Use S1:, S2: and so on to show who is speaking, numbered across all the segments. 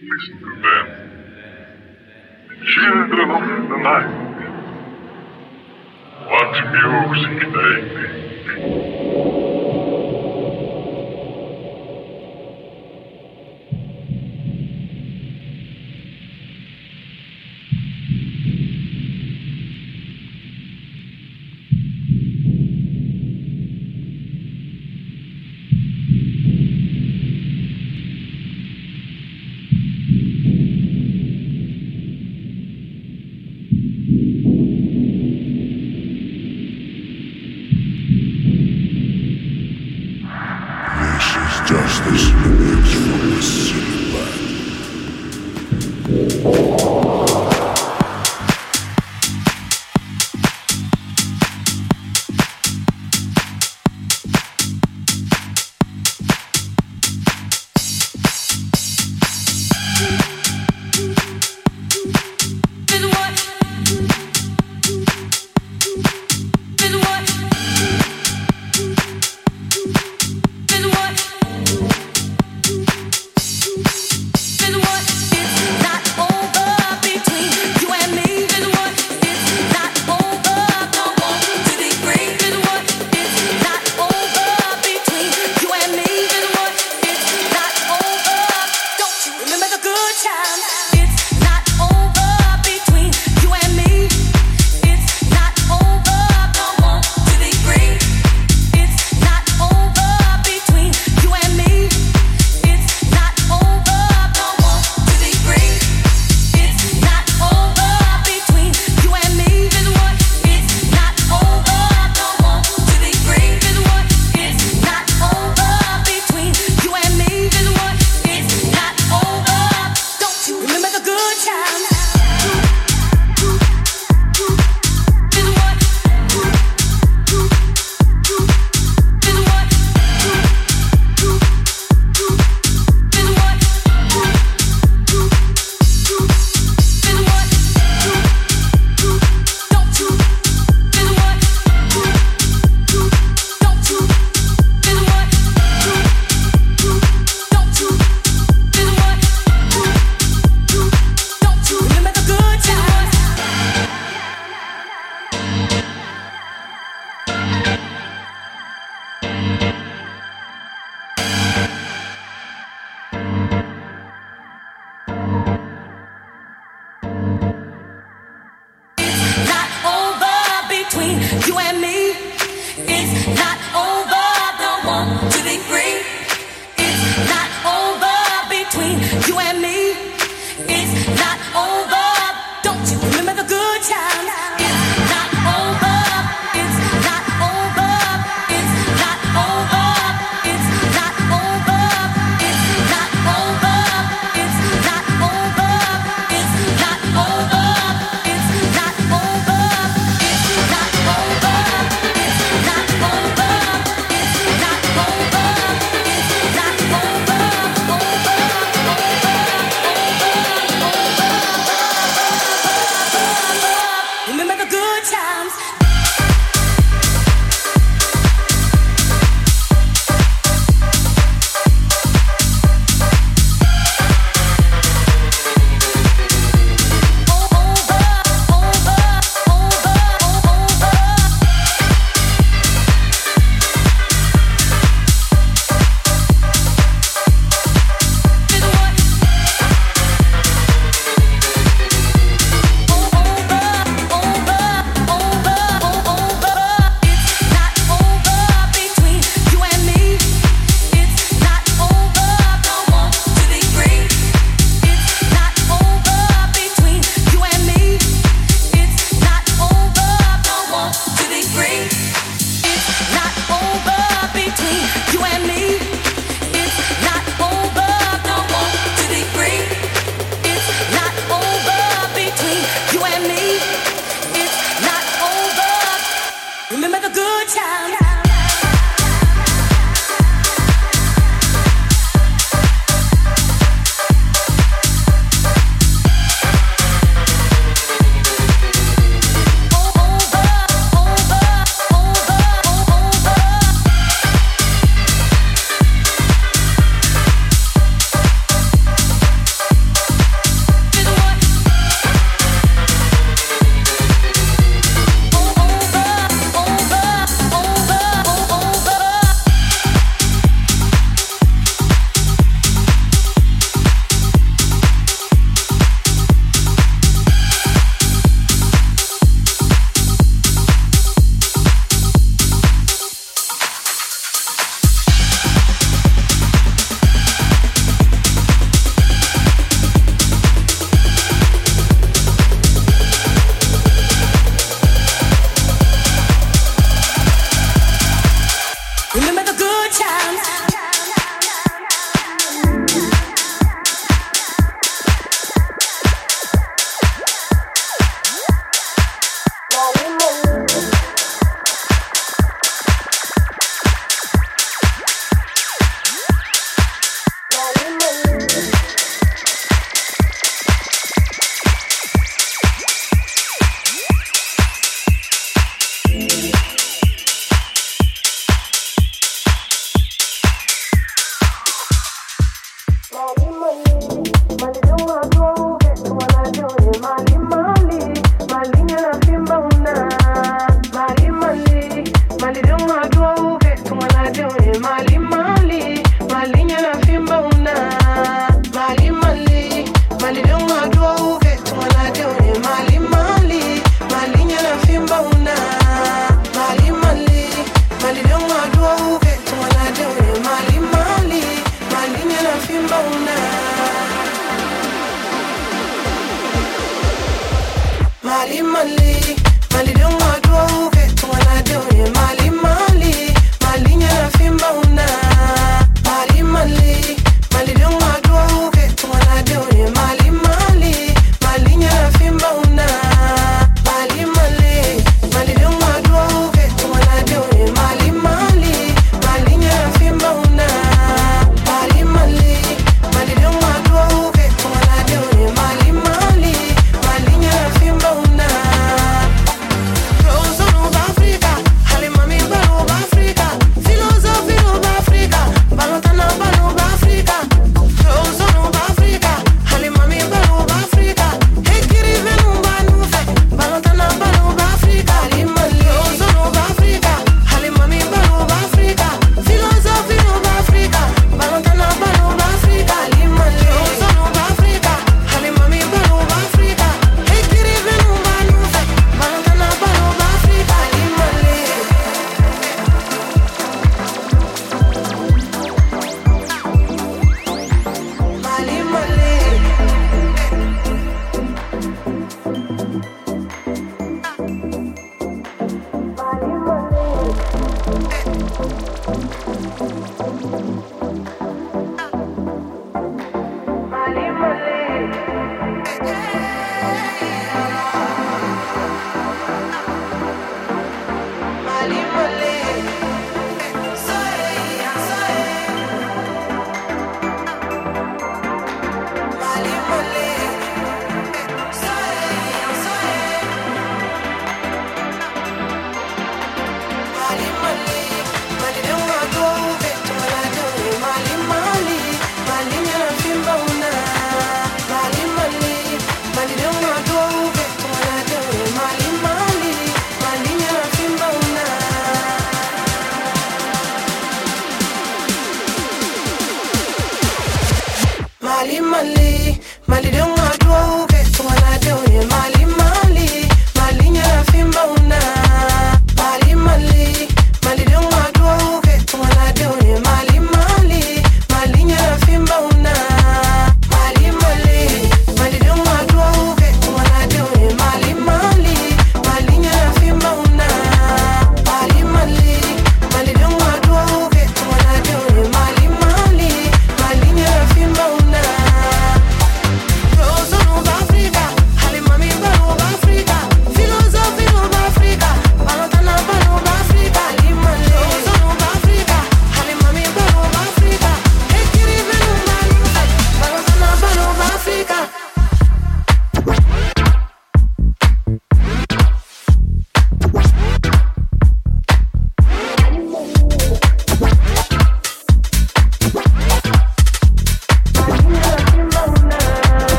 S1: Listen to them. Children of the night. What music they make.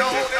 S2: And
S3: on